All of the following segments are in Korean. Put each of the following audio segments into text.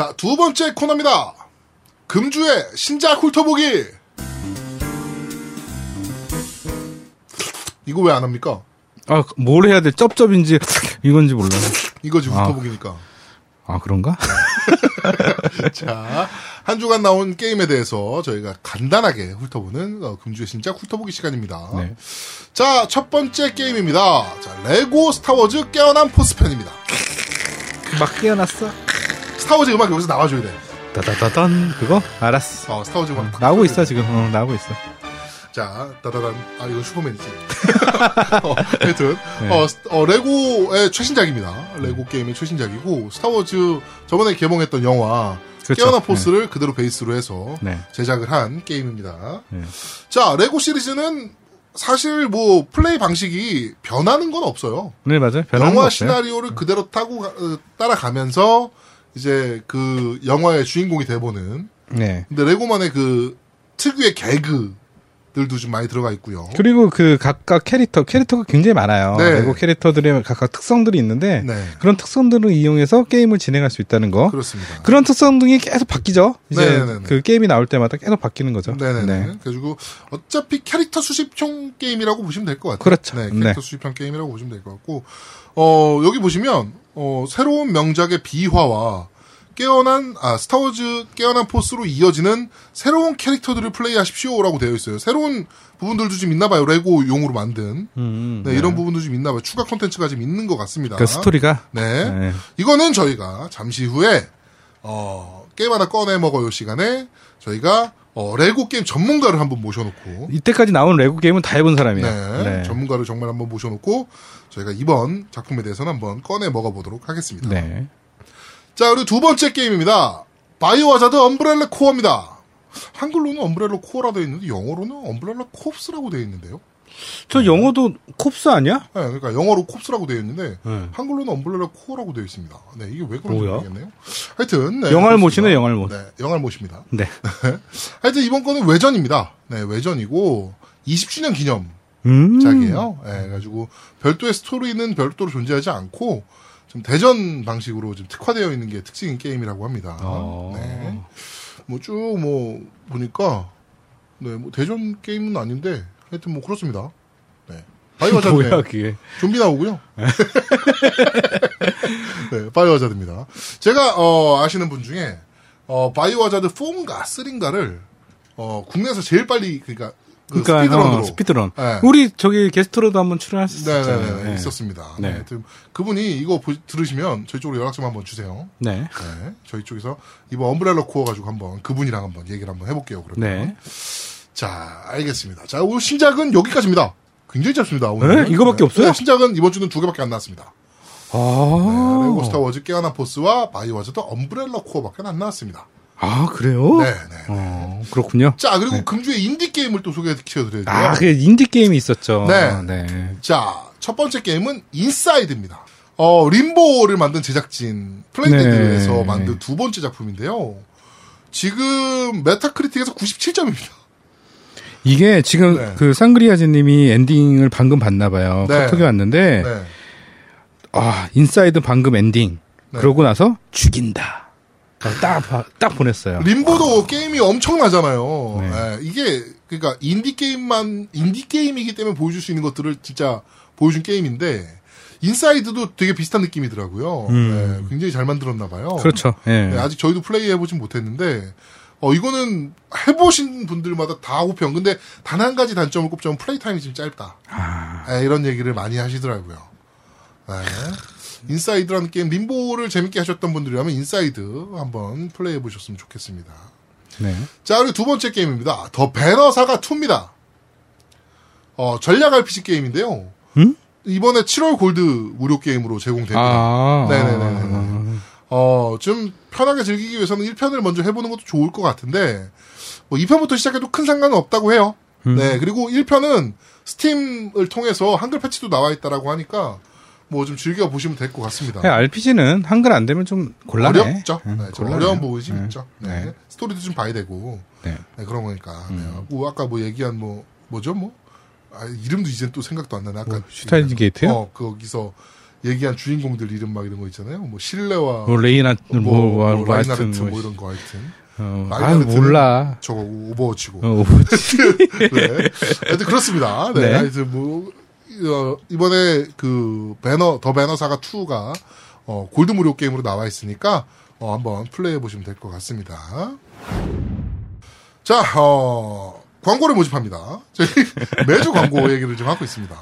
자, 두 번째 코너입니다. 금주의 신작 훑어보기. 이거 왜 안 합니까? 아, 뭘 해야 돼? 쩝쩝인지 이건지 몰라. 이거지 아. 훑어보기니까. 아, 그런가? 자, 한 주간 나온 게임에 대해서 저희가 간단하게 훑어보는 어, 금주의 신작 훑어보기 시간입니다. 네. 자, 첫 번째 게임입니다. 자, 레고 스타워즈 깨어난 포스편입니다. 막 깨어났어. 스타워즈 음악 여기서 나와줘야 돼. 따다다단 그거? 알았어. 어, 스타워즈 음악. 나오고 있어 지금. 어, 나오고 있어. 자, 따다단. 아, 이건 슈퍼맨이지. 어, 하여튼, 네. 어, 스- 어, 레고의 최신작입니다. 레고 게임의 최신작이고, 스타워즈 저번에 개봉했던 영화, 그렇죠. 깨어난 포스를 그대로 베이스로 해서 네. 제작을 한 게임입니다. 네. 자, 레고 시리즈는 사실 뭐 플레이 방식이 변하는 건 없어요. 네 맞아요. 영화. 시나리오를 그대로 타고 가- 어, 따라가면서 이제 그 영화의 주인공이 돼보는. 네. 근데 레고만의 그 특유의 개그 들도 좀 많이 들어가 있고요. 그리고 그 각각 캐릭터 캐릭터가 굉장히 많아요. 네. 레고 캐릭터들의 각각 특성들이 있는데 네, 그런 특성들을 이용해서 게임을 진행할 수 있다는 거. 그렇습니다. 그런 특성들이 계속 바뀌죠. 이제 네네네. 그 게임이 나올 때마다 계속 바뀌는 거죠. 네네네. 네. 그래가지고 어차피 캐릭터 수집형 게임이라고 보시면 될 것 같아요. 그렇죠. 네, 캐릭터 네. 수집형 게임이라고 보시면 될 것 같고 어 여기 보시면 어 새로운 명작의 비화와 깨어난 아 스타워즈 깨어난 포스로 이어지는 새로운 캐릭터들을 플레이하십시오라고 되어 있어요. 새로운 부분들도 좀 있나 봐요. 레고 용으로 만든 음, 네, 이런 부분도 좀 있나 봐요. 추가 콘텐츠가 좀 있는 것 같습니다. 그 스토리가 네. 네. 이거는 저희가 잠시 후에 어, 게임 하나 꺼내 먹어요 시간에 저희가 어, 레고 게임 전문가를 한번 모셔놓고 이때까지 나온 레고 게임은 다 해본 사람이에요. 네, 네. 전문가를 정말 한번 모셔놓고 저희가 이번 작품에 대해서는 한번 꺼내 먹어보도록 하겠습니다. 네. 자 그리고 두 번째 게임입니다. 바이오 하자드 엄브렐라 코어입니다. 한글로는 엄브렐라 코어라 되어 있는데 영어로는 Umbrella Corps라고 되어 있는데요. 저 영어도 Corps 아니야? 네, 그러니까 영어로 Corps라고 되어 있는데 네. 한글로는 엄브렐라 코어라고 되어 있습니다. 네, 이게 왜 그런지 뭐야? 모르겠네요. 하여튼 네, 영알못이네. 영알못. 네, 영알못입니다. 네. 하여튼 이번 거는 외전입니다. 네, 외전이고 20주년 음. 기념작이에요. 네, 그래가지고 별도의 스토리는 별도로 존재하지 않고 좀 대전 방식으로 좀 특화되어 있는 게 특징인 게임이라고 합니다. 어. 네. 뭐쭉뭐 보니까 네, 뭐 대전 게임은 아닌데 하여튼 뭐 그렇습니다. 네. 바이오하자드 뭐야 그게? 좀비 나오고요. 네, 바이오하자드입니다. 제가 어, 아시는 분 중에 어, 바이오하자드 4인가 3인가를 어, 국내에서 제일 빨리 그러니까 그 그러니까 speedrun으로 어, speedrun. 네. 우리 저기 게스트로도 한번 출연했었잖아요. 네네네 네. 있었습니다. 네. 네. 하여튼 그분이 이거 보- 들으시면 저희 쪽으로 연락 좀 한번 주세요. 네. 네, 저희 쪽에서 이번 엄브렐러 코어 가지고 한번 그분이랑 한번 얘기를 한번 해볼게요. 그러면 네. 자 알겠습니다. 자 오늘 신작은 여기까지입니다. 굉장히 짧습니다. 오늘 네? 이거밖에 없어요? 네, 신작은 이번 주는 두 개밖에 안 나왔습니다. 아. 네, 레고 스타워즈 깨어난 포스와 바이오하자드 엄브렐러 코어밖에 안 나왔습니다. 아 그래요? 네, 네. 어 그렇군요. 자 그리고 금주의 인디 게임을 또 소개시켜드려야 돼요. 아, 그 인디 게임이 있었죠. 네. 네. 자, 첫 번째 게임은 인사이드입니다. 어, 림보를 만든 제작진 플레이데드에서 네. 만든 두 번째 작품인데요. 지금 메타크리틱에서 97점입니다. 이게 지금 네. 그 쌍그리아즈님이 엔딩을 방금 봤나봐요. 네. 카톡이 왔는데 네. 아 인사이드 방금 엔딩. 네. 그러고 나서 죽인다. 딱, 봐- 딱 보냈어요. 림보도 게임이 엄청나잖아요. 네. 네, 이게 그러니까 인디 게임만 인디 게임이기 때문에 보여줄 수 있는 것들을 진짜 보여준 게임인데 인사이드도 되게 비슷한 느낌이더라고요. 음. 네, 굉장히 잘 만들었나 봐요. 그렇죠. 예. 네, 아직 저희도 플레이 해보진 못했는데, 어, 이거는 해보신 분들마다 다 호평. 근데 단 한 가지 단점을 꼽자면 플레이 타임이 좀 짧다. 아, 네, 이런 얘기를 많이 하시더라고요. 네. 인사이드라는 게임, 림보를 재밌게 하셨던 분들이라면 인사이드 한번 플레이 해 보셨으면 좋겠습니다. 네. 자, 그리고 두 번째 게임입니다. 더 배너사가 2입니다. 어, 전략 RPG 게임인데요. 음? 이번에 7월 골드 무료 게임으로 제공됩니다. 아. 네네네네. 어, 좀 편하게 즐기기 위해서는 1편을 먼저 해보는 것도 좋을 것 같은데, 뭐 2편부터 시작해도 큰 상관은 없다고 해요. 음. 네, 그리고 1편은 스팀을 통해서 한글 패치도 나와 있다라고 하니까, 뭐 좀 즐겨 보시면 될 것 같습니다. RPG는 한글 안 되면 좀 곤란해. 어렵죠. 응, 네, 좀. 어려운 부분이 좀 네. 있죠. 네. 네. 스토리도 좀 봐야 되고, 네. 네, 그런 거니까. 네. 뭐 아까 뭐 얘기한 뭐, 뭐죠, 뭐? 아, 이름도 이제 또 생각도 안 나네. 아까. 뭐, 슈타인즈 게이트요? 어, 거기서 얘기한 주인공들 이름 막 이런 거 있잖아요. 뭐 실내와 뭐 레이나 뭐, 뭐, 뭐, 뭐 뭐 라인하르트 뭐, 뭐 이런 거 하여튼 어, 아 몰라. 저거 오버워치고 어, 오버워치. 네. 하여튼 그렇습니다. 네. 네. 하여튼 뭐, 어, 이번에 그 배너, 더 배너 사가 2가, 어, 골드 무료 게임으로 나와 있으니까, 어, 한번 플레이해 보시면 될 것 같습니다. 자, 어, 광고를 모집합니다. 저희 매주 광고 얘기를 좀 하고 있습니다.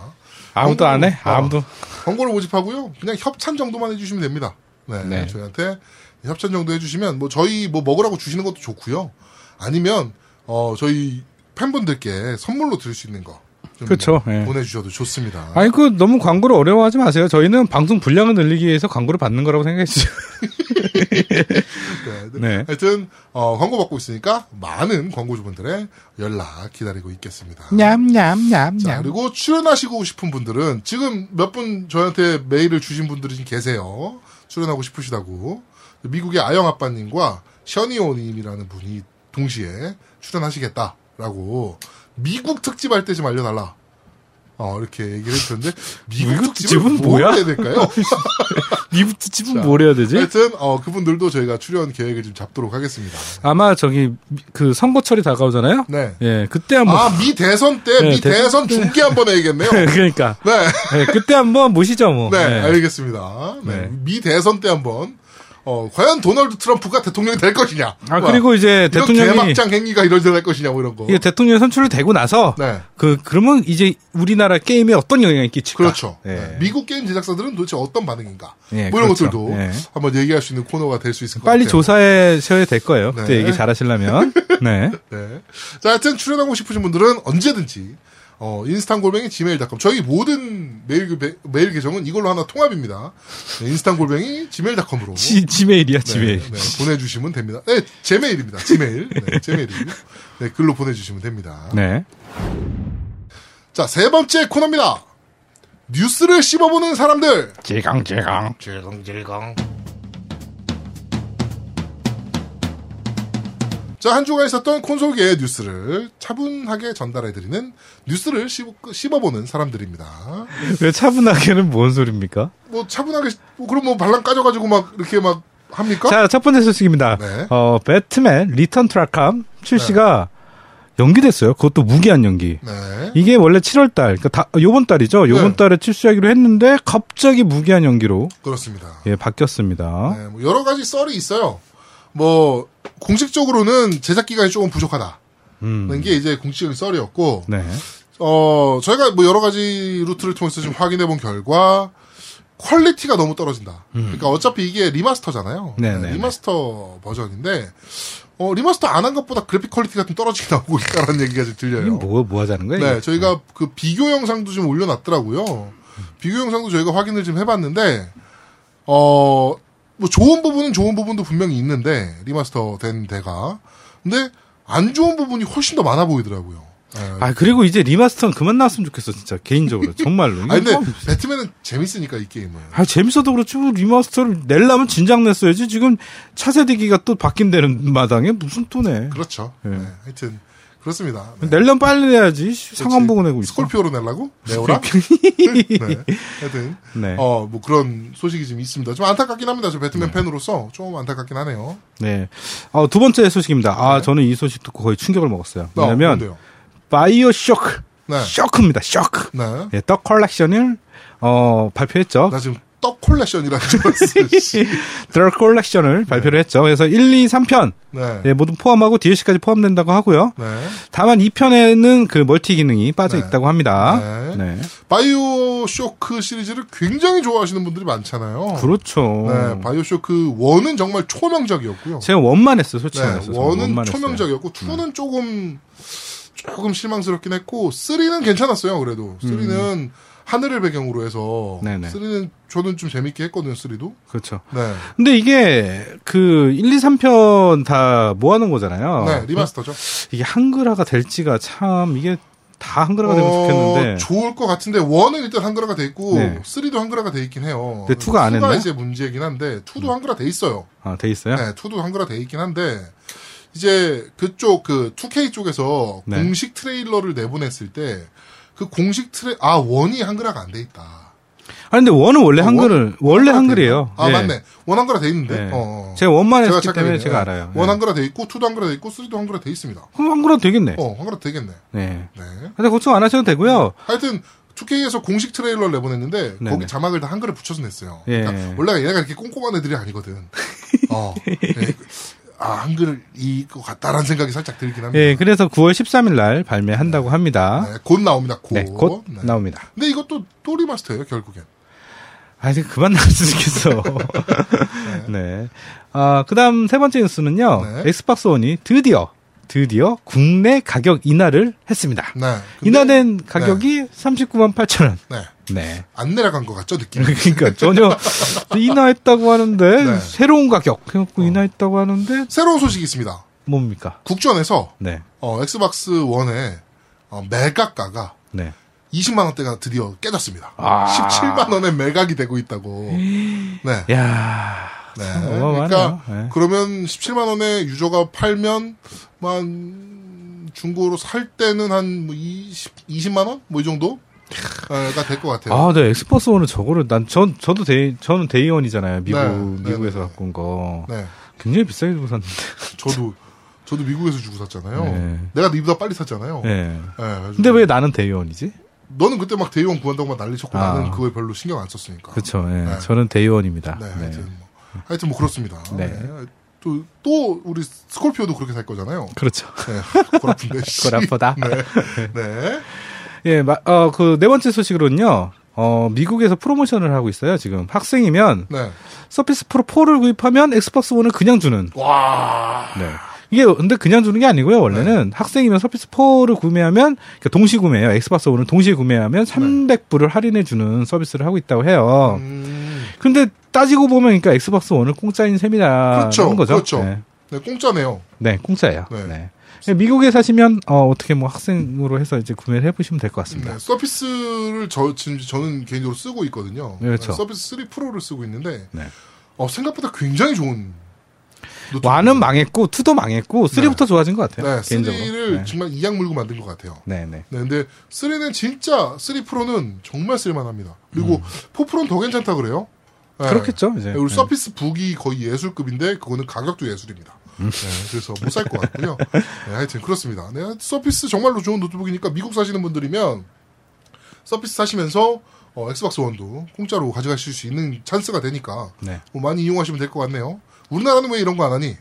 아무도 안 해? 어. 아무도. 광고를 모집하고요. 그냥 협찬 정도만 해주시면 됩니다. 네, 네. 저희한테 협찬 정도 해주시면 뭐 저희 뭐 먹으라고 주시는 것도 좋고요. 아니면 어 저희 팬분들께 선물로 드릴 수 있는 거. 좀 그쵸, 예. 보내주셔도 좋습니다. 아니, 그, 너무 광고를 어려워하지 마세요. 저희는 방송 분량을 늘리기 위해서 광고를 받는 거라고 생각해 주세요. 네, 네. 네. 하여튼 어, 광고 받고 있으니까 많은 광고주분들의 연락 기다리고 있겠습니다. 냠냠냠냠. 자, 그리고 출연하시고 싶은 분들은 지금 몇 분 저한테 메일을 주신 분들이 지금 계세요. 출연하고 싶으시다고. 미국의 아영 아빠님과 셔니오님이라는 분이 동시에 출연하시겠다라고 미국 특집 할 때 좀 알려달라. 어, 이렇게 얘기를 해주셨는데, 미국 미국 특집은 특집은 뭘 뭐야? 해야 될까요? 이부트 집은 자, 뭘 해야 되지? 하여튼, 어, 그분들도 저희가 출연 계획을 좀 잡도록 하겠습니다. 아마 저기, 그 선거철이 다가오잖아요? 네. 예, 그때 한번. 아, 미 대선 때, 네, 미 대선 대선 때. 중계 한번 해야겠네요. 그러니까. 네. 예, 그때 한번 모시죠, 뭐. 네, 예. 알겠습니다. 네. 네. 미 대선 때 한번 어, 과연 도널드 트럼프가 대통령이 될 것이냐? 아, 뭐, 그리고 이제 대통령이. 개막장 행위가 이루어질 것이냐, 뭐 이런 거. 이게 대통령이 선출이 되고 나서. 네. 그, 그러면 이제 우리나라 게임에 어떤 영향이 끼칠까? 그렇죠. 예. 네. 미국 게임 제작사들은 도대체 어떤 반응인가? 예, 뭐 이런 그렇죠. 것들도 예. 한번 얘기할 수 있는 코너가 될 수 있을 것 빨리 같아요. 조사하셔야 될 거예요. 그때 네. 얘기 잘 하시려면. 네. 네. 자, 하여튼 출연하고 싶으신 분들은 언제든지 어, 인스탄 골뱅이 gmail.com. 저희 모든 메일, 그- 메일 계정은 이걸로 하나 통합입니다. 네, 인스탄 골뱅이 gmail.com으로. 지, 지메일이야, 네, 지메일. 네, 보내주시면 됩니다. 네, 제 메일입니다. 지메일. 네, 제 메일이고요. 네, 글로 보내주시면 됩니다. 네. 자, 세 번째 코너입니다. 뉴스를 씹어보는 사람들. 질겅, 질겅. 질겅질겅. 자, 한 주가 있었던 콘솔계의 뉴스를 차분하게 전달해드리는 뉴스를 씹, 씹어 보는 사람들입니다. 왜 차분하게는 뭔 소리입니까? 뭐, 차분하게, 뭐 그럼 뭐 발랑 까져가지고 막, 이렇게 막, 합니까? 자, 첫 번째 소식입니다. 네. 어, 배트맨 Return to Arkham 출시가 연기됐어요. 그것도 무기한 연기. 네. 이게 원래 7월 달, 그러니까 다, 요번 달이죠. 요번 네. 달에 출시하기로 했는데 갑자기 무기한 연기로 그렇습니다. 예, 바뀌었습니다. 네, 뭐 여러 가지 썰이 있어요. 뭐 공식적으로는 제작 기간이 조금 부족하다는 음. 게 이제 공식적인 썰이었고, 네. 어 저희가 뭐 여러 가지 루트를 통해서 좀 확인해 본 결과 퀄리티가 너무 떨어진다. 그러니까 어차피 이게 리마스터잖아요. 네, 네, 네, 리마스터 버전인데 어 리마스터 안 한 것보다 그래픽 퀄리티가 좀 떨어지게 나오고 있다라는 얘기가 좀 들려요. 뭐, 뭐 하자는 거예요? 네? 저희가 그 비교 영상도 좀 올려놨더라고요. 비교 영상도 저희가 확인을 좀 해봤는데, 어, 뭐 좋은 부분은 좋은 부분도 분명히 있는데, 리마스터 된 데가. 근데 안 좋은 부분이 훨씬 더 많아 보이더라고요. 예. 아, 그리고 이제 리마스터는 그만 나왔으면 좋겠어, 진짜. 개인적으로. 정말로. 아니, 근데 이거 배트맨은 재밌으니까, 이 게임은. 아, 재밌어도 그렇지. 리마스터를 내려면 진작 냈어야지. 지금 차세대기가 또 바뀐다는 마당에 무슨 또 내. 그렇죠. 예. 네, 하여튼, 그렇습니다. 네. 내려면 빨리 내야지. 상황 보고 내고 있어. 스콜피오로 내려고? 네오랑? 네. 하여튼, 네. 어, 뭐 그런 소식이 좀 있습니다. 좀 안타깝긴 합니다. 저 배트맨 팬으로서 좀 안타깝긴 하네요. 네. 어, 두 번째 소식입니다. 아, 네. 저는 이 소식 듣고 거의 충격을 먹었어요. 어, 왜냐면, 뭔데요? 바이오 쇼크. 네. 쇼크입니다. 쇼크. 네. 예, 떡 컬렉션을, 어, 발표했죠. 나 지금 떡 콜렉션이라는. The 컬렉션을 발표를 했죠. 그래서 1, 2, 3편. 네. 예, 모두 포함하고 DLC까지 포함된다고 하고요. 네. 다만 2편에는 그 멀티 기능이 빠져 네. 있다고 합니다. 네. 네. 바이오 쇼크 시리즈를 굉장히 좋아하시는 분들이 많잖아요. 그렇죠. 네. 바이오 쇼크 1은 정말 초명작이었고요. 제가 one만 했어요, 솔직히 네. 말해서. 1은 one만 했어요. 음. 초명작이었고 2는 조금 조금 실망스럽긴 했고 3는 괜찮았어요. 그래도 3는 하늘을 배경으로 해서 음. 네네. 3는 저는 좀 재밌게 했거든요. 3도. 그렇죠. 네. 근데 이게 그 1, 2, 3편 다 모아놓은 거잖아요. 네, 리마스터죠. 이게 한글화가 될지가 참 이게 다 한글화가 되면 좋겠는데. 어, 좋을 것 같은데 원은 일단 한글화가 돼 있고 네. 3도 한글화가 돼 있긴 해요. 근데 2가 안 2가 했나요? 이제 문제긴 한데 2도 한글화 돼 있어요. 아, 돼 있어요? 네, 2도 한글화 돼 있긴 한데 이제 그쪽 그 2K 쪽에서 네. 공식 트레일러를 내보냈을 때 그 공식 트레 아 원이 한글화가 안 돼 있다. 아 근데 원은 원래 아, 한글을 원래 한글이에요. 아 예. 맞네. 원 한글화 돼 있는데. 예. 어, 어. 제가 one만 제가 했기 때문에 착각했네. 제가 예. 알아요. one 예. 한글화 돼 있고 two도 한글화 돼 있고 three도 한글화 돼 있습니다. 그럼 한글화 되겠네. 어 한글화 되겠네. 네. 네. 근데 걱정 안 하셔도 되고요. 하여튼 2K에서 공식 트레일러를 내보냈는데 네네. 거기 자막을 다 한글을 붙여서 냈어요. 예. 그러니까 원래 얘네가 이렇게 꼼꼼한 애들이 아니거든. 어. 네. 아 한글일 거 같다라는 생각이 살짝 들긴 합니다. 예, 그래서 9월 13일 날 발매한다고 합니다. 네, 곧 나옵니다. 곧. 네, 곧 네. 나옵니다. 근데 이것도 또 리마스터예요 결국엔. 아, 이제 그만 나왔으겠어. 네. 아, 그 다음 세 번째 뉴스는요. 네. Xbox One이 드디어, 드디어 국내 가격 인하를 했습니다. 네. 인하된 가격이 39만 8천 원. 네. 네. 안 내려간 것 같죠 느낌. 그러니까 전혀 인하했다고 하는데 네. 새로운 가격 해갖고 인하했다고 하는데 새로운 소식이 있습니다. 뭡니까? 국전에서 네. 어, Xbox One의 어, 매각가가 네. 20만 원대가 드디어 깨졌습니다. 아. 17만 원에 매각이 되고 있다고. 네. 야. 네. 그러니까 네. 그러면 17만 원에 유저가 팔면 만 중고로 살 때는 한 20, 20만 원? 뭐 이 정도? 가 될 것 같아요. 아, 네. Xbox One은 저거를 난 전 저도 Day 저는 Day One이잖아요. 미국 네, 네, 미국에서 네. 갖고 온 거. 네. 굉장히 비싸게 주고 샀는데. 저도 저도 미국에서 주고 샀잖아요. 네. 내가 니보다 빨리 샀잖아요. 네. 네. 근데 왜 나는 Day One이지? 너는 그때 막 Day One 구한다고 막 난리 쳤고 아. 나는 그거에 별로 신경 안 썼으니까. 그렇죠. 예. 네. 저는 Day One입니다. 네, 네. 하여튼 뭐 그렇습니다. 네. 네. 또, 또 우리 Scorpio도 그렇게 살 거잖아요. 그렇죠. 네. 씨. 골 아프다. 네. 네. 예, 마- 어, 그 네 번째 소식으로는요. 어, 미국에서 프로모션을 하고 있어요. 지금 학생이면 네. Surface Pro 4를 구입하면 Xbox 1을 그냥 주는. 와. 네. 이게 근데 그냥 주는 게 아니고요. 원래는 학생이면 Surface 4를 구매하면 그러니까 동시 구매예요. Xbox 1을 동시에 구매하면 300불을 할인해 주는 서비스를 하고 있다고 해요. 음. 근데 따지고 보면 그러니까 Xbox 1은 공짜인 셈이라는 그렇죠. 거죠. 그렇죠. 네. 네, 공짜네요. 네, 공짜예요. 네. 네. 미국에 사시면 어, 어떻게 뭐 학생으로 해서 이제 구매를 해보시면 될 것 같습니다. 네, Surface를 저 지금 저는 개인적으로 쓰고 있거든요. 네, 그렇죠. 네, Surface 3 Pro를 쓰고 있는데 네. 어, 생각보다 굉장히 좋은 노트북이에요. one은 망했고 two도 망했고 3부터 좋아진 것 같아요. 네, 개인적으로. 3를 네. 정말 이 악물고 만든 것 같아요. 네, 네. 네, 근데 3는 진짜 3 Pro는 정말 쓸만합니다. 그리고 4 Pro는 더 괜찮다 그래요. 네. 음. 그렇겠죠, 이제. 네, 우리 네. Surface Book이 거의 예술급인데 그거는 가격도 예술입니다. 음. 네, 그래서 못 살 것 같고요. 네, 하여튼 그렇습니다. 네, Surface 정말로 좋은 노트북이니까 미국 사시는 분들이면 Surface 사시면서 어, Xbox One도 공짜로 가져가실 수 있는 찬스가 되니까 네. 뭐 많이 이용하시면 될 것 같네요. 우리나라는 왜 이런 거 안 하니?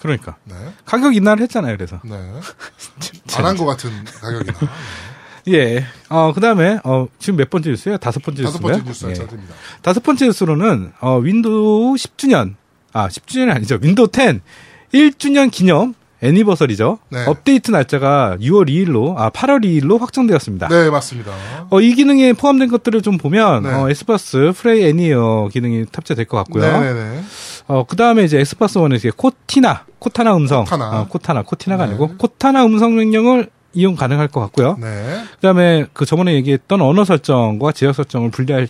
그러니까 네, 가격 인하를 했잖아요. 그래서 네. 안 한 것 같은 가격이나 예. 어 그 다음에 어 지금 몇 번째 뉴스예요? 다섯 번째 다섯 뉴스고요. 번째 뉴스 예. 다섯 번째 뉴스로는 어 Windows 10주년 아 10주년이 아니죠. Windows 10 1주년 기념 anniversary죠. 네. 업데이트 날짜가 6월 2일로 아 8월 2일로 확정되었습니다. 네, 맞습니다. 어, 이 기능에 포함된 것들을 좀 보면 네. 어, Xbox Play Anywhere 기능이 탑재될 것 같고요. 네네네. 어, 그 다음에 이제 Xbox One에 이제 코티나, Cortana 음성. Cortana. 어, Cortana, 코티나가 네. 아니고, Cortana 음성 명령을 이용 가능할 것 같고요. 네. 그 다음에 그 저번에 얘기했던 언어 설정과 지역 설정을 분리할,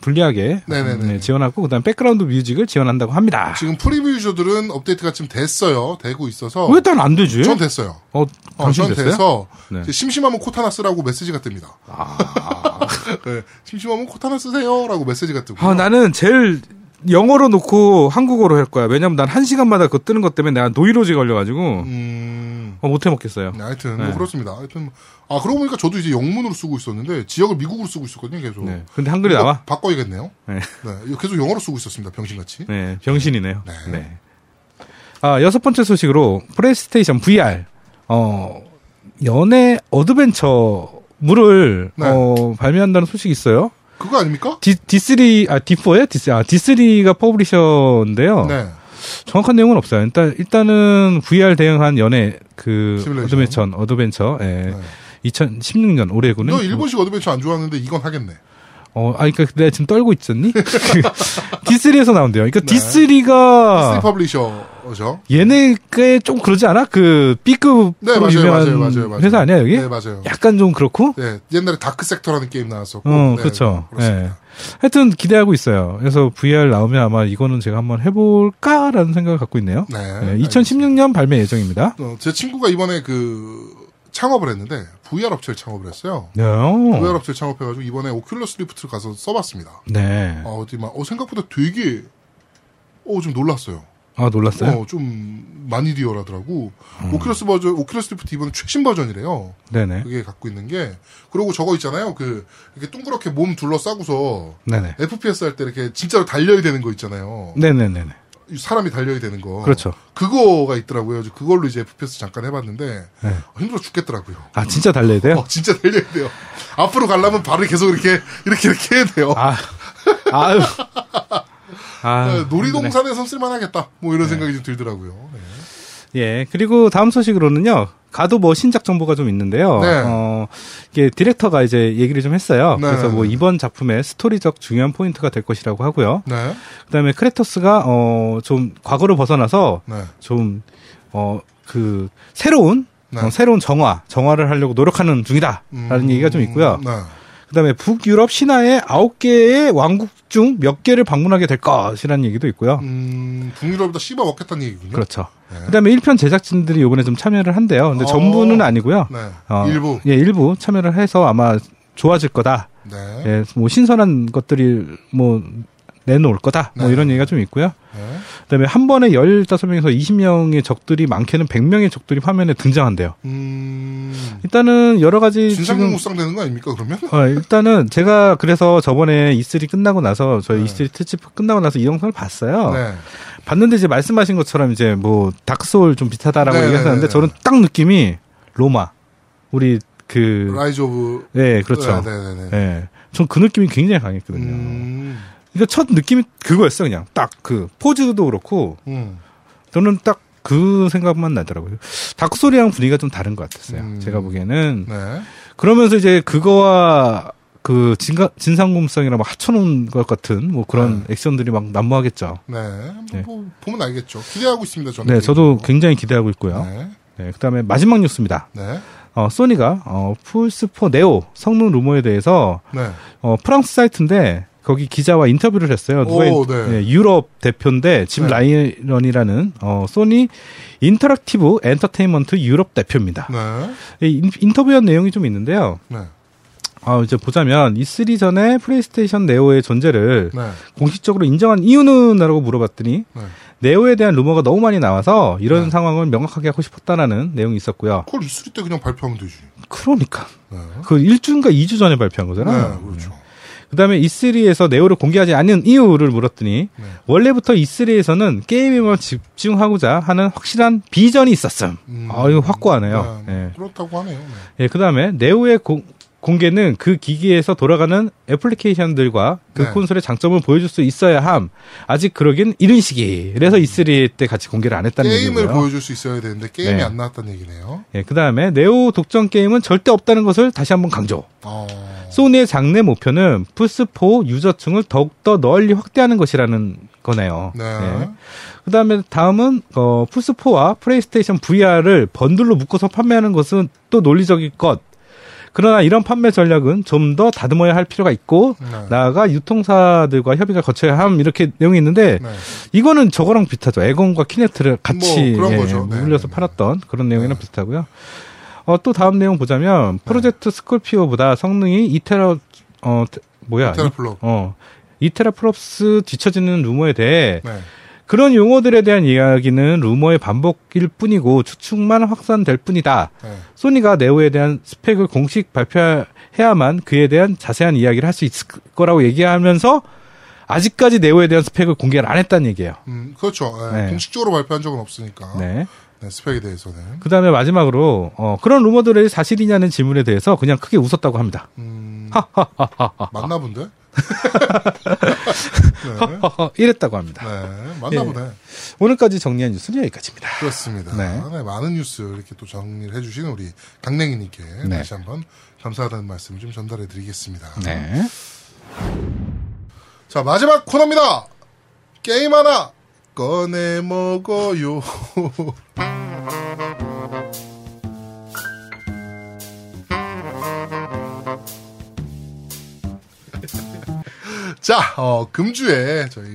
분리하게 네네네. 네, 지원하고, 그 다음에 background music을 지원한다고 합니다. 지금 preview 유저들은 업데이트가 지금 됐어요. 되고 있어서. 왜 난 안 되지? 전 됐어요. 어, 어, 전 됐어요? 돼서 네. 심심하면 Cortana 쓰라고 메시지가 뜹니다. 아, 네, 심심하면 Cortana 쓰세요라고 메시지가 뜨고. 아, 나는 제일 영어로 놓고 한국어로 할 거야. 왜냐면 난 한 시간마다 그거 뜨는 것 때문에 내가 노이로제 걸려가지고, 음, 어, 못해 먹겠어요. 네, 하여튼 네. 뭐 그렇습니다. 하여튼 아 그러고 보니까 저도 이제 영문으로 쓰고 있었는데 지역을 미국으로 쓰고 있었거든요. 계속. 네. 근데 한글이 나와? 바꿔야겠네요. 네. 네, 계속 영어로 쓰고 있었습니다. 병신같이. 네, 병신이네요. 네. 네. 아, 여섯 번째 소식으로 PlayStation VR, 어, 연애 adventure 물을, 네. 어, 발매한다는 소식이 있어요. 그거 아닙니까? D, D3, 아, D4요? D3, 아, D3가 publisher인데요. 네. 정확한 내용은 없어요. 일단, 일단은 VR 대응한 연애, 그, 시뮬레이션. adventure, adventure, 예. 네. 2016년 올해군요. 너 일본식 adventure 안 좋아하는데 이건 하겠네. 어, 아, 그니까 내가 지금 떨고 있었니? D3에서 나온대요. 그러니까 네. D3가 three publisher죠. 얘네가 좀 그러지 않아? 그 B급으로 네, 맞아요, 유명한 맞아요, 맞아요, 맞아요. 회사 아니야 여기? 네, 맞아요. 약간 좀 그렇고. 네, 옛날에 Dark Sector라는 게임 나왔었고. 어, 네, 그렇죠. 그렇습니다. 하여튼 기대하고 있어요. 그래서 VR 나오면 아마 이거는 제가 한번 해볼까라는 생각을 갖고 있네요. 네. 네, 2016년 발매 예정입니다. 어, 제 친구가 이번에 그 창업을 했는데 VR 업체를 창업을 했어요. 네. VR 업체를 창업해가지고 이번에 Oculus Rift를 가서 써봤습니다. 네. 어, 어디 막 어, 생각보다 되게 어, 좀 놀랐어요. 아, 놀랐어요? 어, 좀 많이 real하더라고. Oculus 버전, Oculus Rift 이번에 최신 버전이래요. 네네. 그게 갖고 있는 게. 그리고 저거 있잖아요. 그, 이렇게 둥그렇게 몸 둘러싸고서 네네. FPS 할 때 이렇게 진짜로 달려야 되는 거 있잖아요. 네네네네. 사람이 달려야 되는 거. 그렇죠. 그거가 있더라고요. 그걸로 이제 FPS 잠깐 해봤는데 네. 어, 힘들어 죽겠더라고요. 아, 진짜 달려야 돼요? 어, 진짜 달려야 돼요. 앞으로 가려면 발을 계속 이렇게 이렇게 이렇게 해야 돼요. 아, 아유. 아, 네, 놀이동산에서 쓸만하겠다. 뭐 이런 생각이 좀 들더라고요. 네. 예. 그리고 다음 소식으로는요. 가도 뭐 신작 정보가 좀 있는데요. 네. 어, 이게 디렉터가 이제 얘기를 좀 했어요. 네, 그래서 네, 뭐 네. 이번 작품의 스토리적 중요한 포인트가 될 것이라고 하고요. 네. 그다음에 크레토스가 어, 좀 과거를 벗어나서 네. 좀 어, 그 새로운 네. 어, 새로운 정화, 정화를 하려고 노력하는 중이다라는 음, 얘기가 좀 있고요. 네. 그다음에 북유럽 신화의 아홉 개의 왕국 중 몇 개를 방문하게 될 것이라는 얘기도 있고요. 음, 북유럽보다 씹어 먹겠다는 얘기군요. 그렇죠. 네. 그다음에 1편 제작진들이 이번에 좀 참여를 한대요. 근데 어. 전부는 아니고요. 네. 어, 일부. 예, 일부 참여를 해서 아마 좋아질 거다. 네. 예, 뭐 신선한 것들이 뭐 내놓을 거다. 뭐 네. 이런 얘기가 좀 있고요. 네. 그다음에 한 번에 15명에서 20명의 적들이 많게는 100명의 적들이 화면에 등장한대요. 음, 일단은 여러 가지 진상용 지금 무쌍 되는 거 아닙니까, 그러면? 어, 일단은 제가 그래서 저번에 E3 끝나고 나서 저희 네. E3 특집 끝나고 나서 이 영상을 봤어요. 네. 봤는데 이제 말씀하신 것처럼 이제 뭐 다크소울 좀 비슷하다라고 네, 얘기하셨는데 네, 네. 저는 딱 느낌이 로마 우리 그 라이즈 오브. 네, 그렇죠. 네, 네, 네. 예. 전 그 느낌이 굉장히 강했거든요. 음, 그러니까 첫 느낌이 그거였어, 그냥. 딱 그, 포즈도 그렇고, 음. 저는 딱 그 생각만 나더라고요. Dark Souls랑 분위기가 좀 다른 것 같았어요. 음. 제가 보기에는. 네. 그러면서 이제 그거와 그 진가, 진삼국무쌍이랑 막 합쳐놓은 것 같은 뭐 그런 액션들이 막 난무하겠죠. 네. 네. 뭐, 보면 알겠죠. 기대하고 있습니다, 저는. 네, 저도 굉장히 기대하고 있고요. 네. 네, 그 다음에 마지막 뉴스입니다. 네. 어, 소니가, 어, 플스4 네오 성능 루머에 대해서, 네. 어, 프랑스 사이트인데, 거기 기자와 인터뷰를 했어요. 오, 인- 네. 예, 유럽 대표인데, 짐 네. 라이언이라는, 어, 소니 인터랙티브 엔터테인먼트 유럽 대표입니다. 네. 이 인, 인터뷰한 내용이 좀 있는데요. 네. 아, 이제 보자면, E3 전에 플레이스테이션 네오의 존재를 네. 공식적으로 인정한 이유는? 라고 물어봤더니, 네. 네오에 대한 루머가 너무 많이 나와서 이런 네. 상황을 명확하게 하고 싶었다라는 내용이 있었고요. 그걸 E3 때 그냥 발표하면 되지. 그러니까. 네. 그 1주인가 2주 전에 발표한 네, 거잖아요. 그렇죠. 그다음에 E3에서 네오를 공개하지 않은 이유를 물었더니 네. 원래부터 E3에서는 게임에만 집중하고자 하는 확실한 비전이 있었음. 음. 아, 이거 확고하네요. 네, 예. 그렇다고 하네요. 네. 예, 그다음에 네오의 공, 공개는 그 기기에서 돌아가는 애플리케이션들과 그 네. 콘솔의 장점을 보여줄 수 있어야 함. 아직 그러긴 이른 시기. 그래서 E3 때 같이 공개를 안 했다는 게임을 얘기고요. 보여줄 수 있어야 되는데 게임이 네. 안 나왔다는 얘기네요. 예, 그다음에 네오 독점 게임은 절대 없다는 것을 다시 한번 강조. 어. 소니의 장래 목표는 플스4 유저층을 더욱더 널리 확대하는 것이라는 거네요. 네. 예. 그다음에 다음은 어, 플스4와 플레이스테이션 VR을 번들로 묶어서 판매하는 것은 또 논리적일 것. 그러나 이런 판매 전략은 좀 더 다듬어야 할 필요가 있고 네. 나아가 유통사들과 협의가 거쳐야 함 이렇게 내용이 있는데 네. 이거는 저거랑 비슷하죠. 엑원과 키넥트를 같이 뭐 그런 예, 거죠. 네, 물려서 네, 네. 팔았던 그런 내용이랑 네. 비슷하고요. 어, 또 다음 내용 보자면 프로젝트 스콜피오보다 성능이 이 tera 어 테- 뭐야? teraflop. 어. 이 teraflops 뒤처지는 루머에 대해 네. 그런 용어들에 대한 이야기는 루머의 반복일 뿐이고 추측만 확산될 뿐이다. 네. 소니가 네오에 대한 스펙을 공식 발표해야만 그에 대한 자세한 이야기를 할 수 있을 거라고 얘기하면서 아직까지 네오에 대한 스펙을 공개를 안 했다는 얘기예요. 음, 그렇죠. 네. 네. 공식적으로 발표한 적은 없으니까. 네. 네. 스펙에 대해서는. 그 다음에 마지막으로, 어, 그런 루머들이 사실이냐는 질문에 대해서 그냥 크게 웃었다고 합니다. 음, 맞나 본데? 네. 이랬다고 합니다. 네. 맞나 예. 보네. 오늘까지 정리한 뉴스는 여기까지입니다. 그렇습니다. 네. 네. 많은 뉴스 이렇게 또 정리를 해주신 우리 강냉이님께 네. 다시 한번 감사하다는 말씀 좀 전달해 드리겠습니다. 네. 자, 마지막 코너입니다. 게임 하나 꺼내 먹어요. 자, 어, 금주에 저희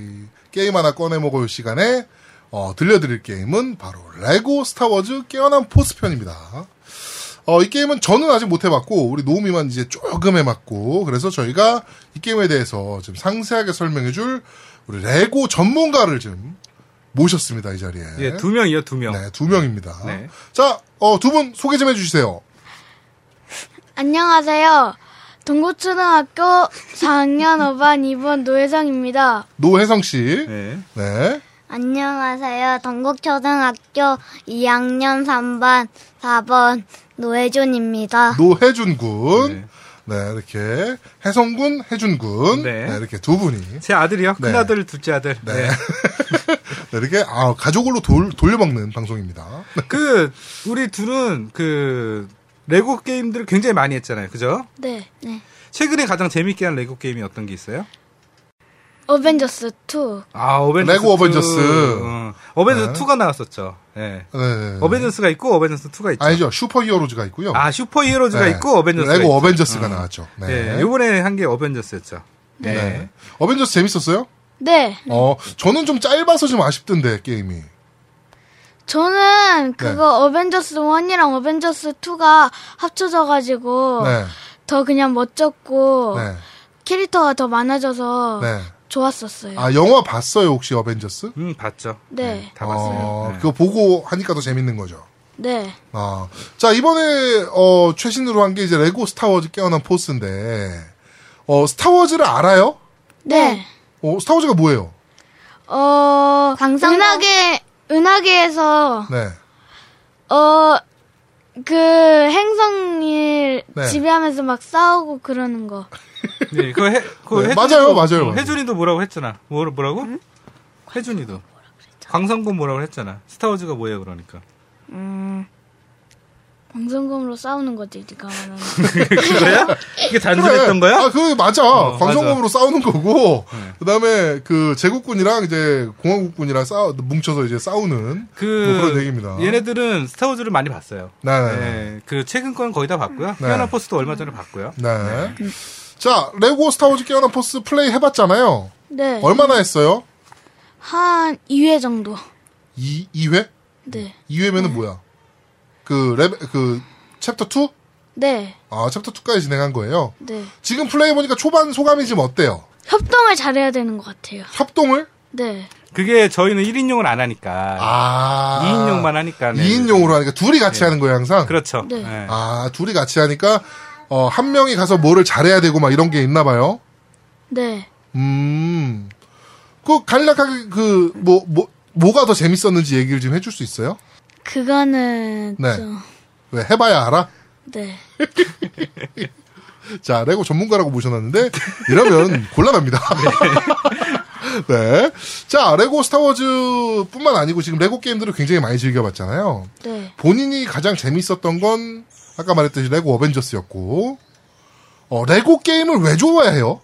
게임 하나 꺼내 먹어요 시간에 어, 들려드릴 게임은 바로 레고 스타워즈 깨어난 포스편입니다. 어, 이 게임은 저는 아직 못 해봤고, 우리 노우미만 이제 조금 해봤고, 그래서 저희가 이 게임에 대해서 좀 상세하게 설명해줄 우리 레고 전문가를 좀 모셨습니다, 이 자리에. 예, 두 명이요, 두 명. 네, 두 명입니다. 네. 자, 어, 두 분 소개 좀 해주세요. 안녕하세요. 동구초등학교 4학년 5반 2번 노혜정입니다. 노혜성 씨. 네. 네. 안녕하세요. 동국초등학교 2학년 3반 4번 노혜준입니다. 노혜준 군. 네. 네. 이렇게 혜성군, 혜준 군. 네. 네. 이렇게 두 분이. 제 아들이요. 네. 큰 아들, 둘째 아들. 네. 네. 네, 이렇게 아, 가족으로 돌, 돌려먹는 방송입니다. 그 우리 둘은 그 레고 게임들을 굉장히 많이 했잖아요. 그죠? 네, 네. 최근에 가장 재밌게 한 레고 게임이 어떤 게 있어요? 어벤져스 2. 아, 어벤져스. 레고 어벤져스. 2. 어, 어벤져스 네. 2가 나왔었죠. 예. 네. 어벤져스가 있고 어벤져스 2가 있죠. 아니죠. 슈퍼 히어로즈가 있고요. 아, 슈퍼 히어로즈가 네. 있고 어벤져스가 레고 있죠. 어벤져스가 어. 나왔죠. 네. 네. 요번에 한 게 어벤져스였죠. 네. 네. 어벤져스 재밌었어요? 네. 어, 저는 좀 짧아서 좀 아쉽던데, 게임이. 저는 그거 어벤져스 1이랑 어벤져스 2가 합쳐져 가지고 네. 더 그냥 멋졌고 네. 캐릭터가 더 많아져서 네. 좋았었어요. 아, 영화 봤어요, 혹시 어벤져스? 음, 봤죠. 네. 다 봤어요. 어, 네. 그거 보고 하니까 더 재밌는 거죠. 네. 아. 자, 이번에, 어, 최신으로 한 게 이제 레고 스타워즈 깨어난 포스인데, 어, 스타워즈를 알아요? 네. 어, 스타워즈가 뭐예요? 어, 은하계, 은하계에서, 네. 어, 그, 행성일 네. 지배하면서 막 싸우고 그러는 거. 네, 그거 해, 그거 네, 맞아요, 맞아요, 어, 맞아요. 혜준이도 뭐라고 했잖아. 뭐, 뭐라고? 혜준이도. 광선군 뭐라고 했잖아. 스타워즈가 뭐예요, 그러니까. 음, 광선검으로 싸우는 거지, 네가 말하는. 그거야? 이게 단순했던 거야? 아, 그거 맞아. 어, 광선검으로 싸우는 거고, 네. 그 다음에 그 제국군이랑 이제 공화국군이랑 싸우, 뭉쳐서 이제 싸우는 그, 뭐 그런 얘기입니다. 얘네들은 스타워즈를 많이 봤어요. 네, 네, 네, 네. 그 최근 건 거의 다 봤고요. 네. 깨어난 포스도 얼마 전에 봤고요. 네. 자, 레고 스타워즈 깨어난 포스 플레이 해봤잖아요. 네. 얼마나 했어요? 한 2회 정도. 2, 2회? 네. 2회면은 뭐야? 그, 레, 그, 챕터 2? 네. 아, 챕터 2까지 진행한 거예요. 네. 지금 플레이해보니까 초반 소감이 지금 어때요? 협동을 잘해야 되는 것 같아요. 협동을? 네. 그게 저희는 1인용을 안 하니까. 아. 2인용만 하니까. 네. 2인용으로 하니까 둘이 같이 하는 거예요, 항상? 그렇죠. 네. 네. 아, 둘이 같이 하니까, 어, 한 명이 가서 뭐를 잘해야 되고 막 이런 게 있나 봐요. 네. 음. 그, 간략하게 그, 뭐, 뭐, 뭐 가 더 재밌었는지 얘기를 좀 해줄 수 있어요? 그거는 네. 좀 왜, 해봐야 알아? 네. 자, 레고 전문가라고 모셔놨는데, 이러면 곤란합니다. 네. 자, 레고 스타워즈 뿐만 아니고 지금 레고 게임들을 굉장히 많이 즐겨봤잖아요. 네. 본인이 가장 재밌었던 건, 아까 말했듯이 레고 어벤져스였고, 어, 레고 게임을 왜 좋아해요?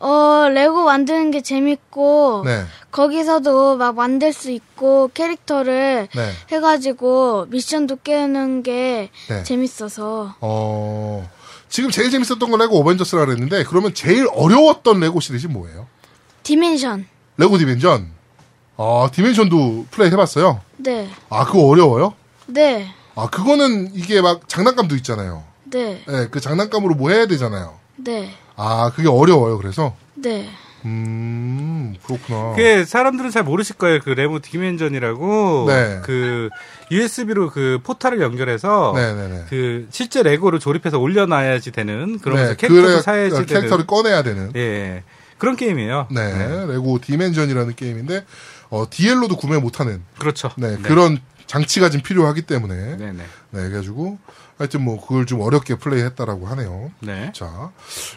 어, 레고 만드는 게 재밌고 네. 거기서도 막 만들 수 있고 캐릭터를 네. 해가지고 미션도 깨는 게 네. 재밌어서 어, 지금 제일 재밌었던 건 레고 어벤져스라 그랬는데, 그러면 제일 어려웠던 레고 시리즈 뭐예요? 디멘션. 레고 디멘전. 아, 디멘션도 플레이 해봤어요? 네. 아, 그거 어려워요? 네. 아, 그거는 이게 막 장난감도 있잖아요. 네. 예, 그 장난감으로 뭐 해야 되잖아요. 네. 아, 그게 어려워요, 그래서. 네. 음, 그렇구나. 그 사람들은 잘 모르실 거예요. 그 레고 디멘전이라고 네. 그 USB로 그 포탈을 연결해서 네네네. 그 실제 레고를 조립해서 올려놔야지 되는 그러면서 네, 캐릭터도 그래야 사야지 되는 캐릭터를 꺼내야 되는. 예, 예. 그런 게임이에요. 네, 레고 디멘전이라는 게임인데, 어, DL로도 구매 못 하는, 그렇죠. 네, 그런 장치가 좀 필요하기 때문에, 네, 네. 네, 그래가지고, 하여튼 뭐, 그걸 좀 어렵게 플레이 했다라고 하네요. 네. 자,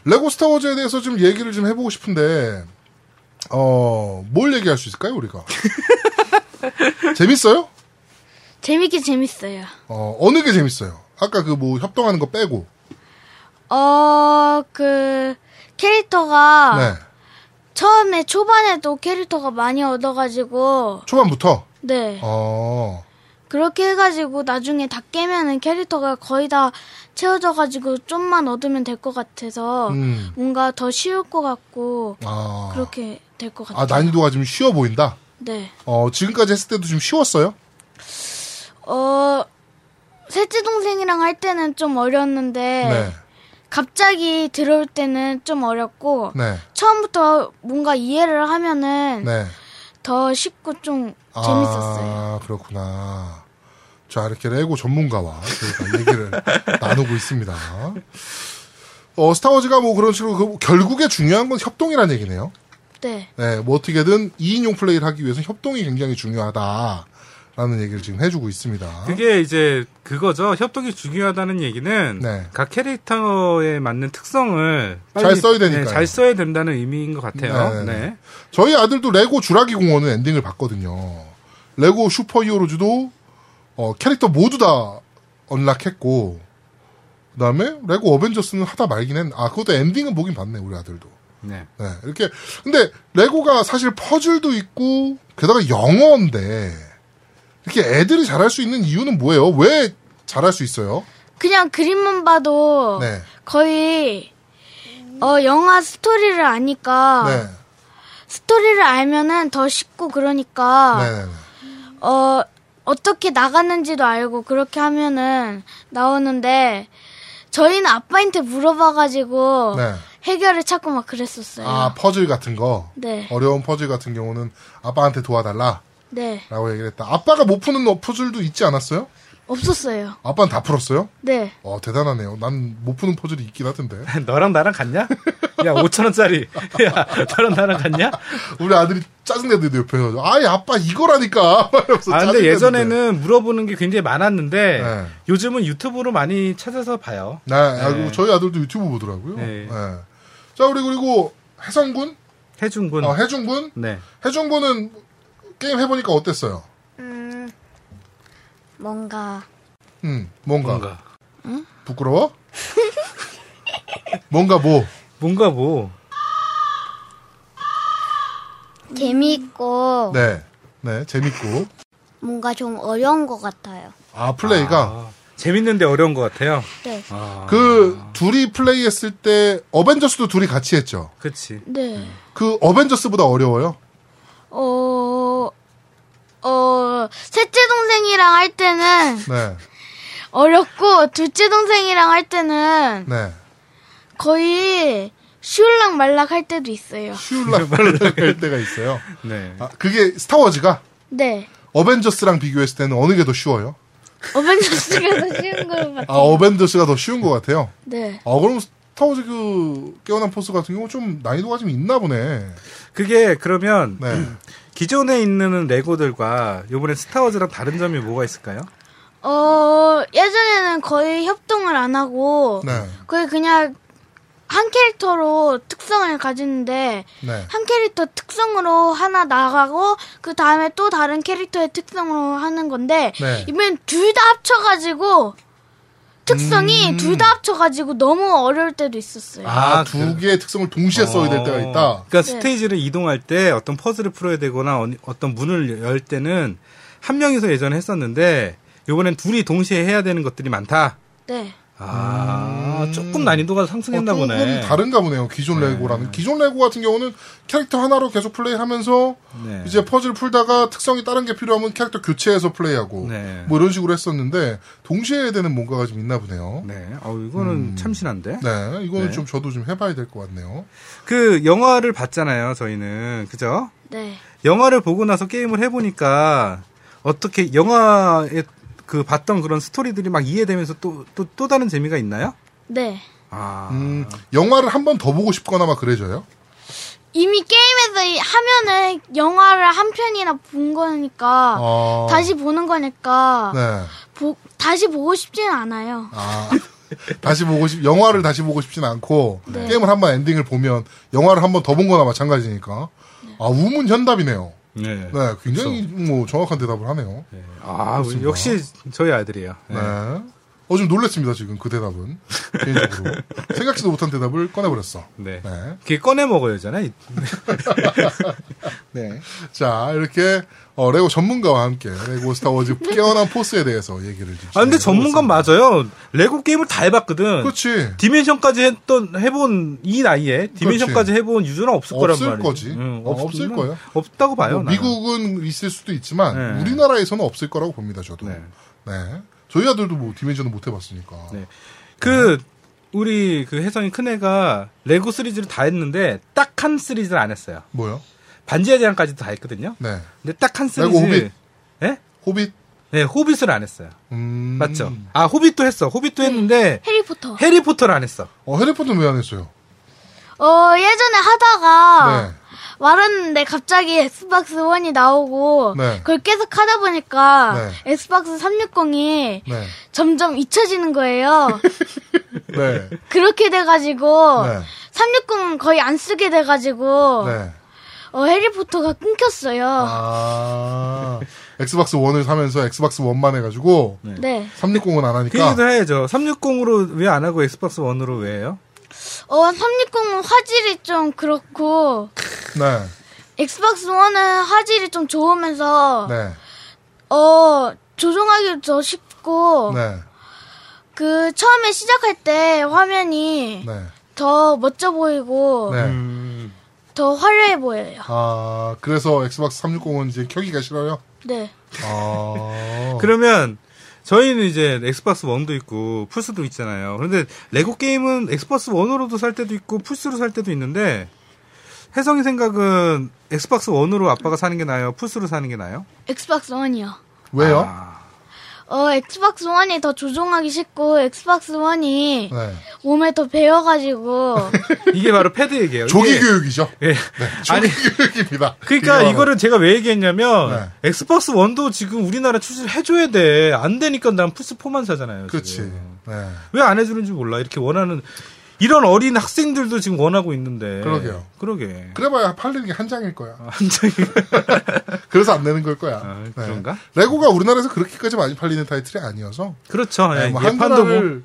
레고 스타워즈에 대해서 좀 얘기를 좀 해보고 싶은데, 어, 뭘 얘기할 수 있을까요, 우리가? 재밌어요? 재밌긴 재밌어요. 어, 어느 게 재밌어요? 아까 그 뭐 협동하는 거 빼고. 어, 그 캐릭터가 네. 처음에 초반에도 캐릭터가 많이 얻어가지고 초반부터. 네 어, 그렇게 해가지고 나중에 다 깨면은 캐릭터가 거의 다 채워져가지고 좀만 얻으면 될 것 같아서 음, 뭔가 더 쉬울 것 같고 아. 그렇게 될 것 같아요. 아, 난이도가 좀 쉬워 보인다? 네. 어, 지금까지 했을 때도 좀 쉬웠어요? 어 셋째 동생이랑 할 때는 좀 어려웠는데 네. 갑자기 들어올 때는 좀 어렵고 네. 처음부터 뭔가 이해를 하면은 네. 더 쉽고 좀 재밌었어요. 아, 그렇구나. 자, 이렇게 레고 전문가와 저희가 얘기를 나누고 있습니다. 어, 스타워즈가 뭐 그런 식으로 그 결국에 중요한 건 협동이라는 얘기네요. 네. 네, 뭐 어떻게든 2인용 플레이를 하기 위해서는 협동이 굉장히 중요하다 라는 얘기를 지금 해주고 있습니다. 그게 이제 그거죠. 협동이 중요하다는 얘기는 네. 각 캐릭터에 맞는 특성을 잘 써야 되니까요. 네, 잘 써야 된다는 의미인 것 같아요. 네, 네, 네. 저희 아들도 레고 주라기 공원은 엔딩을 봤거든요. 레고 슈퍼 히어로즈도 어, 캐릭터 모두 다 unlock했고 그다음에 레고 어벤져스는 하다 말긴 했. 아 그것도 엔딩은 보긴 봤네 우리 아들도. 네. 네 이렇게 근데 레고가 사실 퍼즐도 있고 게다가 영어인데 이렇게 애들이 잘할 수 있는 이유는 뭐예요? 왜 잘할 수 있어요? 그냥 그림만 봐도 네. 거의 어 영화 스토리를 아니까 네. 스토리를 알면은 더 쉽고 그러니까 네. 네. 네. 어 어떻게 나가는지도 알고 그렇게 하면은 나오는데 저희는 아빠한테 물어봐가지고 네. 해결을 찾고 막 그랬었어요. 아 퍼즐 같은 거 네, 어려운 퍼즐 같은 경우는 아빠한테 도와달라. 네 라고 얘기를 했다. 아빠가 못 푸는 퍼즐도 있지 않았어요? 없었어요. 아빠는 다 풀었어요? 네, 어, 대단하네요. 난 못 푸는 퍼즐이 있긴 하던데. 너랑 나랑 같냐? 야, 5천원짜리. 야, 너랑 나랑 같냐? 우리 아들이 짜증내는데 옆에서. 아이, 아빠 이거라니까. 아, 근데. 예전에는 물어보는 게 굉장히 많았는데, 네. 요즘은 유튜브로 많이 찾아서 봐요. 네, 아, 그리고 저희 아들도 유튜브 보더라고요. 네. 네. 자, 우리 그리고 혜성군? 해준군. 어, 혜중군? 네. 혜중군은 게임 해보니까 어땠어요? 음 뭔가 음, 뭔가. 뭔가. 부끄러워? 뭔가 뭐? 뭔가 뭐. 재미있고 네. 네, 재밌고. 뭔가 좀 어려운 것 같아요. 아, 플레이가. 아, 재밌는데 어려운 것 같아요. 네, 아, 그 둘이 플레이 했을 때 어벤져스도 둘이 같이 했죠. 그치. 네. 그 어벤져스보다 어려워요. 어, 어, 셋째 동생이랑 할 때는 네, 어렵고, 둘째 동생이랑 할 때는 네. 거의 쉬울락 말락 할 때도 있어요. 쉬울락 할 때가 있어요. 네. 아, 그게 스타워즈가 네. 어벤져스랑 비교했을 때는 어느 게 더 쉬워요? 어벤져스가 더 쉬운 것 같아요. 아, 어벤져스가 더 쉬운 것 같아요. 네. 아, 그럼 스타워즈 그 깨어난 포스 같은 경우 좀 난이도가 좀 있나 보네. 그게 그러면 네. 기존에 있는 레고들과 요번에 스타워즈랑 다른 점이 뭐가 있을까요? 어, 예전에는 거의 협동을 안 하고, 네, 거의 그냥 한 캐릭터로 특성을 가지는데, 네. 한 캐릭터 특성으로 하나 나가고 그 다음에 또 다른 캐릭터의 특성으로 하는 건데 네. 이번엔 둘 다 합쳐가지고 특성이 음. 둘다 합쳐가지고 너무 어려울 때도 있었어요. 아, 그- 두 개의 특성을 동시에 써야 될 때가 있다. 그러니까 네. 스테이지를 이동할 때 어떤 퍼즐을 풀어야 되거나 어떤 문을 열 때는 한 명이서 예전에 했었는데 요번엔 둘이 동시에 해야 되는 것들이 많다. 네. 아, 조금 난이도가 어, 상승했나 조금 보네. 다른가 보네요. 기존 레고라는. 기존 레고 같은 경우는 캐릭터 하나로 계속 플레이하면서 네. 이제 퍼즐 풀다가 특성이 다른 게 필요하면 캐릭터 교체해서 플레이하고 네. 뭐 이런 식으로 했었는데 동시에 해야 되는 뭔가가 좀 있나 보네요. 네, 네. 어, 이거는 참신한데. 이거는 네. 좀 저도 좀 해봐야 될 것 같네요. 그 영화를 봤잖아요, 저희는. 그죠? 네. 영화를 보고 나서 게임을 해보니까 어떻게 영화에 그 봤던 그런 스토리들이 막 이해되면서 또, 또, 또 다른 재미가 있나요? 네. 아. 음, 영화를 한 번 더 보고 싶거나 막 그래져요. 이미 게임에서 이- 하면은 영화를 한 편이나 본 거니까 어, 다시 보는 거니까 네. 보- 다시 보고 싶지는 않아요. 아, 다시 보고 싶, 영화를 다시 보고 싶진 않고, 네. 게임을 한 번 엔딩을 보면, 영화를 한 번 더 본 거나 마찬가지니까. 아, 우문 현답이네요. 네. 네, 굉장히 뭐 정확한 대답을 하네요. 네. 아, 그렇습니다. 역시 저희 아들이에요. 네. 네. 어, 좀 놀랬습니다, 지금 그 대답은. 개인적으로. 생각지도 못한 대답을 꺼내버렸어. 네. 네. 그게 꺼내 먹어야잖아. 요 네. 자, 이렇게, 어, 레고 전문가와 함께, 레고 스타워즈 깨어난 포스에 대해서 얘기를 좀. 아, 근데 전문가. 맞아요. 레고 게임을 다 해봤거든. 그렇지. 디멘션까지 했던 해본 이 나이에 디멘션까지 해본 유저는 없을 거란 없을 말이지. 거지. 응, 어, 없을 없으면 거예요. 없다고 봐요. 뭐. 미국은 있을 수도 있지만, 네. 우리나라에서는 없을 거라고 봅니다, 저도. 네. 네. 저희 아들도 뭐 디멘전은 못 해봤으니까. 네. 그 우리 그 혜성이 큰 애가 레고 시리즈를 다 했는데 딱 한 시리즈를 안 했어요. 뭐요? 반지의 제왕까지도 다 했거든요. 네. 근데 딱 한 시리즈 레고 호빗. 예? 호빗. 네, 호빗을 안 했어요. 음. 맞죠? 아, 호빗도 했어. 호빗도 했는데 해리포터. 해리포터를 안 했어. 어 해리포터는 왜 안 했어요? 어, 예전에 하다가 네. 말았는데 갑자기 엑스박스 1이 나오고 네. 그걸 계속 하다 보니까 네. 엑스박스 360이 네. 점점 잊혀지는 거예요. 네. 그렇게 돼가지고 네. 360은 거의 안 쓰게 돼가지고 네. 어, 해리포터가 끊겼어요. 아. 엑스박스 1을 사면서 엑스박스 1만 해가지고 네. 360은 안그 하니까. 얘기도 해야죠. 360으로 왜 안 하고 엑스박스 1으로 왜 해요? 어, 360은 화질이 좀 그렇고 네. 엑스박스 1은 화질이 좀 좋으면서 네. 어 조종하기 더 쉽고 네. 그 처음에 시작할 때 화면이 네. 더 멋져 보이고 네. 음, 더 화려해 보여요. 아, 그래서 엑스박스 360은 이제 켜기가 싫어요? 네. 아. 그러면 저희는 이제 엑스박스 1도 있고 플스도 있잖아요. 그런데 레고 게임은 엑스박스 1으로도 살 때도 있고 플스로 살 때도 있는데 혜성이 생각은 엑스박스 1으로 아빠가 사는 게 나아요? 플스로 사는 게 나아요? 엑스박스 1이요. 왜요? 아, 어 엑스박스 1이 더 조종하기 쉽고 엑스박스 1이 네. 몸에 더 배어가지고 이게 바로 패드 얘기예요. 조기 이게- 교육이죠. 예. 네. 아니 조기 교육입니다. 그러니까 이거 이거를 제가 왜 얘기했냐면 네. 엑스박스 1도 지금 우리나라 출시를 해줘야 돼. 안 되니까 난 플스 4만 사잖아요. 그렇지. 네. 왜안 해주는지 몰라. 이렇게 원하는 이런 어린 학생들도 지금 원하고 있는데. 그러게요. 그러게. 그래봐야 팔리는 게 한 장일 거야. 한 장이 그래서 안 내는 걸 거야. 아, 네. 그런가? 레고가 우리나라에서 그렇게까지 많이 팔리는 타이틀이 아니어서 그렇죠. 네, 예, 뭐 예판도 뭐. 한글화를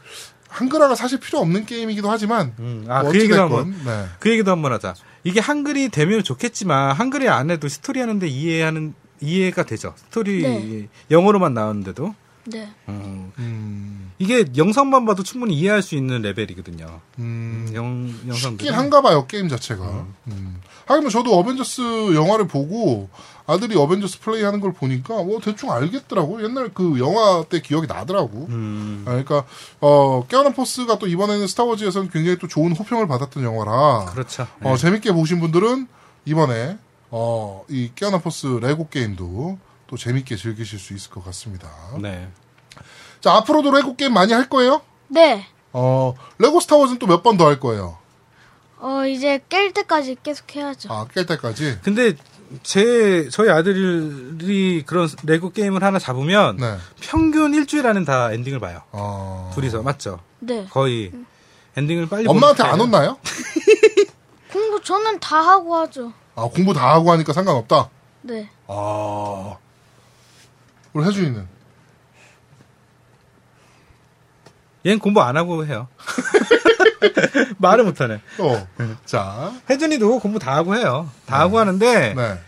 한글화가 사실 필요 없는 게임이기도 하지만 음, 아, 뭐 그 얘기도 한번 네. 그 얘기도 한번 하자. 이게 한글이 되면 좋겠지만 한글이 안 해도 스토리 하는데 이해하는 이해가 되죠. 스토리 네. 영어로만 나오는데도 네. 음, 음, 이게 영상만 봐도 충분히 이해할 수 있는 레벨이거든요. 음, 영 영상들. 쉽긴 한가 봐요 게임 자체가. 음. 하긴 뭐 저도 어벤져스 영화를 보고 아들이 어벤져스 플레이 하는 걸 보니까 뭐 대충 알겠더라고. 옛날 그 영화 때 기억이 나더라고. 음, 아, 그러니까 어 깨어난 포스가 또 이번에는 스타워즈에서는 굉장히 또 좋은 호평을 받았던 영화라 그렇죠. 어, 네. 재밌게 보신 분들은 이번에 어, 이 깨어난 포스 레고 게임도 또 재밌게 즐기실 수 있을 것 같습니다. 네. 자 앞으로도 레고 게임 많이 할 거예요? 네. 어 레고 스타워즈는 또 몇 번 더 할 거예요. 어 이제 깰 때까지 계속 해야죠. 아 깰 때까지. 근데 제 저희 아들이 그런 레고 게임을 하나 잡으면 네. 평균 일주일 안에 다 엔딩을 봐요. 어... 둘이서 맞죠? 네. 거의 엔딩을 빨리 엄마한테 안 혼나요? 공부 저는 다 하고 하죠. 아 공부 다 하고 하니까 상관없다. 네. 아 우리 혜준이는 얘는 공부 안 하고 해요. 말을 못하네. 어. 자, 혜준이도 공부 다 하고 해요. 다 하고 하는데 네,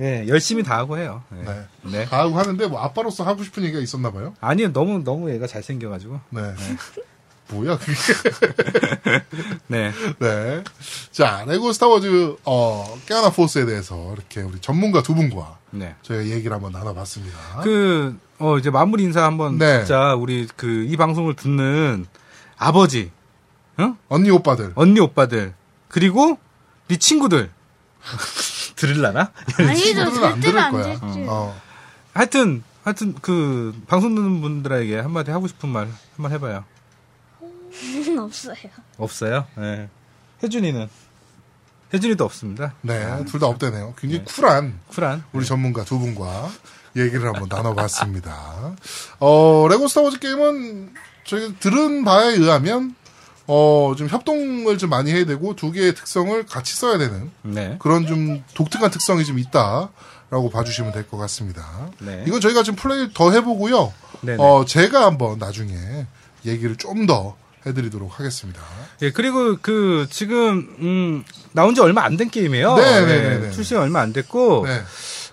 예, 열심히 다 하고 해요. 예. 네. 네. 다 하고 하는데 뭐 아빠로서 하고 싶은 얘기가 있었나 봐요. 아니요, 너무 너무 얘가 잘생겨가지고. 네. 뭐야 그게? 네. 네. 자, 레고 스타워즈 어 깨어나 포스에 대해서 이렇게 우리 전문가 두 분과 네. 저희가 얘기를 한번 나눠봤습니다. 그, 어, 이제 마무리 인사 한번 네. 진짜 우리 그 이 방송을 듣는 아버지, 응? 언니 오빠들. 언니 오빠들, 그리고 네 친구들. 들을라나? 아니죠. 친구들은 안안 거야. 듣지. 어. 하여튼, 하여튼 그 방송 듣는 분들에게 한마디 하고 싶은 말 한 번 해봐요. 없어요. 없어요? 네. 혜준이는? 혜준이도 없습니다. 네, 둘다 없대네요. 굉장히 쿨한 쿨한. 우리 전문가 두 분과 얘기를 한번 나눠봤습니다. 어, 레고 스타워즈 게임은 저희가 들은 바에 의하면 어, 좀 협동을 좀 많이 해야 되고 두 개의 특성을 같이 써야 되는 네. 그런 좀 독특한 특성이 좀 있다라고 봐주시면 될 것 같습니다. 네. 이건 저희가 좀 플레이를 더 해보고요. 네네. 어, 제가 한번 나중에 얘기를 좀 더 해드리도록 하겠습니다. 예, 그리고 그 지금 음 나온 지 얼마 안 된 게임이에요. 네, 네, 네, 네. 출시 얼마 안 됐고 네.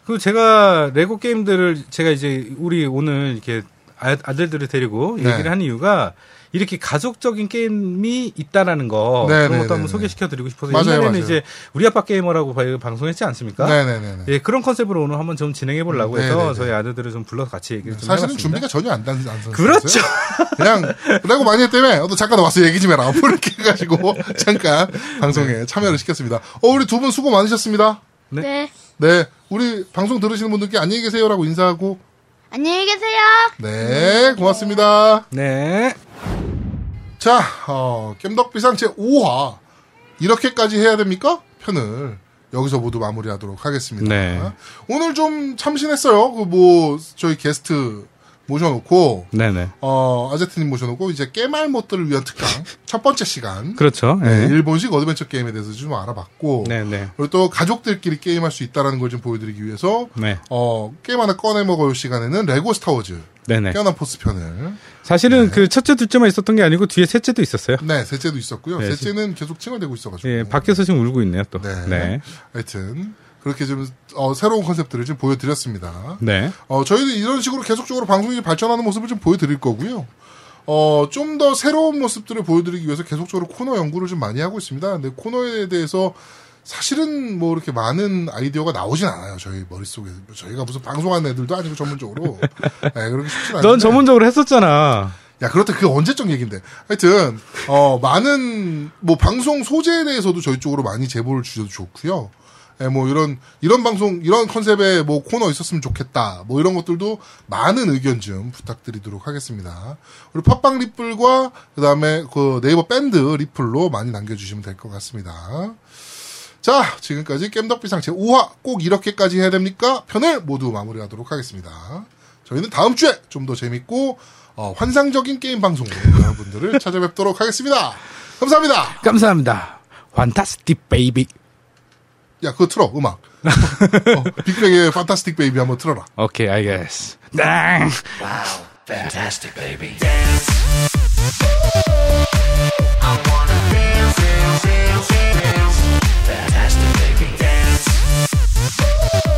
그 제가 레고 게임들을 제가 이제 우리 오늘 이렇게 아, 아들들을 데리고 네. 얘기를 한 이유가 이렇게 가족적인 게임이 있다라는 거 네, 그런 네, 것도 네, 한번 네. 소개시켜드리고 싶어서 맞아요, 옛날에는 맞아요. 이제 우리 아빠 게이머라고 바- 방송했지 않습니까? 네네네. 예, 그런 컨셉으로 오늘 한번 좀 진행해 보려고 네, 해서 네, 네. 저희 아들들을 좀 불러서 같이 얘기를 좀 사실은 해봤습니다. 준비가 전혀 안 단, 안 단. 그렇죠. 그냥 레고 많이 했다며. 어, 너 잠깐 와서 얘기 좀 해라. 뭐 이렇게 해가지고 잠깐 방송에 참여를 시켰습니다. 어, 우리 두 분 수고 많으셨습니다. 네. 네. 네, 우리 방송 들으시는 분들께 안녕히 계세요라고 인사하고. 안녕히 계세요. 네, 고맙습니다. 네. 자, 어, 겜덕비상 제 5화. 이렇게까지 해야 됩니까? 편을 여기서 모두 마무리하도록 하겠습니다. 네. 오늘 좀 참신했어요. 그 뭐, 저희 게스트 모셔놓고, 네네. 어, 아제트님 모셔놓고, 이제 겜알못들을 위한 특강. 첫 번째 시간. 그렇죠. 네, 네. 일본식 어드벤처 게임에 대해서 좀 알아봤고, 네네. 그리고 또 가족들끼리 게임할 수 있다는 걸 좀 보여드리기 위해서, 네. 어, 게임 하나 꺼내 먹어요 시간에는 레고 스타워즈. 네네. 깨어난 포스 편을. 사실은 그 첫째, 둘째만 있었던 게 아니고 뒤에 셋째도 있었어요. 네, 셋째도 있었고요. 네, 셋째는 계속 칭얼대고 있어가지고. 예, 밖에서 지금 울고 있네요, 또. 네. 네. 하여튼, 그렇게 좀, 어, 새로운 컨셉들을 좀 보여드렸습니다. 네. 어, 저희도 이런 식으로 계속적으로 방송이 발전하는 모습을 좀 보여드릴 거고요. 어, 좀 더 새로운 모습들을 보여드리기 위해서 계속적으로 코너 연구를 좀 많이 하고 있습니다. 근데 코너에 대해서 사실은 뭐 이렇게 많은 아이디어가 나오진 않아요. 저희 머릿속에. 저희가 무슨 방송하는 애들도 아니고 전문적으로. 네, 그렇게 쉽진 않은데. 넌 전문적으로 했었잖아. 야, 그렇다. 그게 언제적 얘긴데. 하여튼, 어, 많은, 뭐, 방송 소재에 대해서도 저희 쪽으로 많이 제보를 주셔도 좋고요. 예, 뭐, 이런, 이런 방송, 이런 컨셉의 뭐, 코너 있었으면 좋겠다. 뭐, 이런 것들도 많은 의견 좀 부탁드리도록 하겠습니다. 우리 팟빵 리플과, 그 다음에 그 네이버 밴드 리플로 많이 남겨주시면 될 것 같습니다. 자, 지금까지 겜덕비상 제 5화 꼭 이렇게까지 해야 됩니까? 편을 모두 마무리하도록 하겠습니다. 저희는 다음 주에 좀 더 재밌고 어, 환상적인 게임 방송으로 여러분들을 찾아뵙도록 하겠습니다. 감사합니다. 감사합니다. Fantastic Baby. 야, 그거 틀어, 음악. 어, 빅뱅의 Fantastic Baby 한번 틀어라. 오케이, 알겠어. 땡! fantastic, make me dance.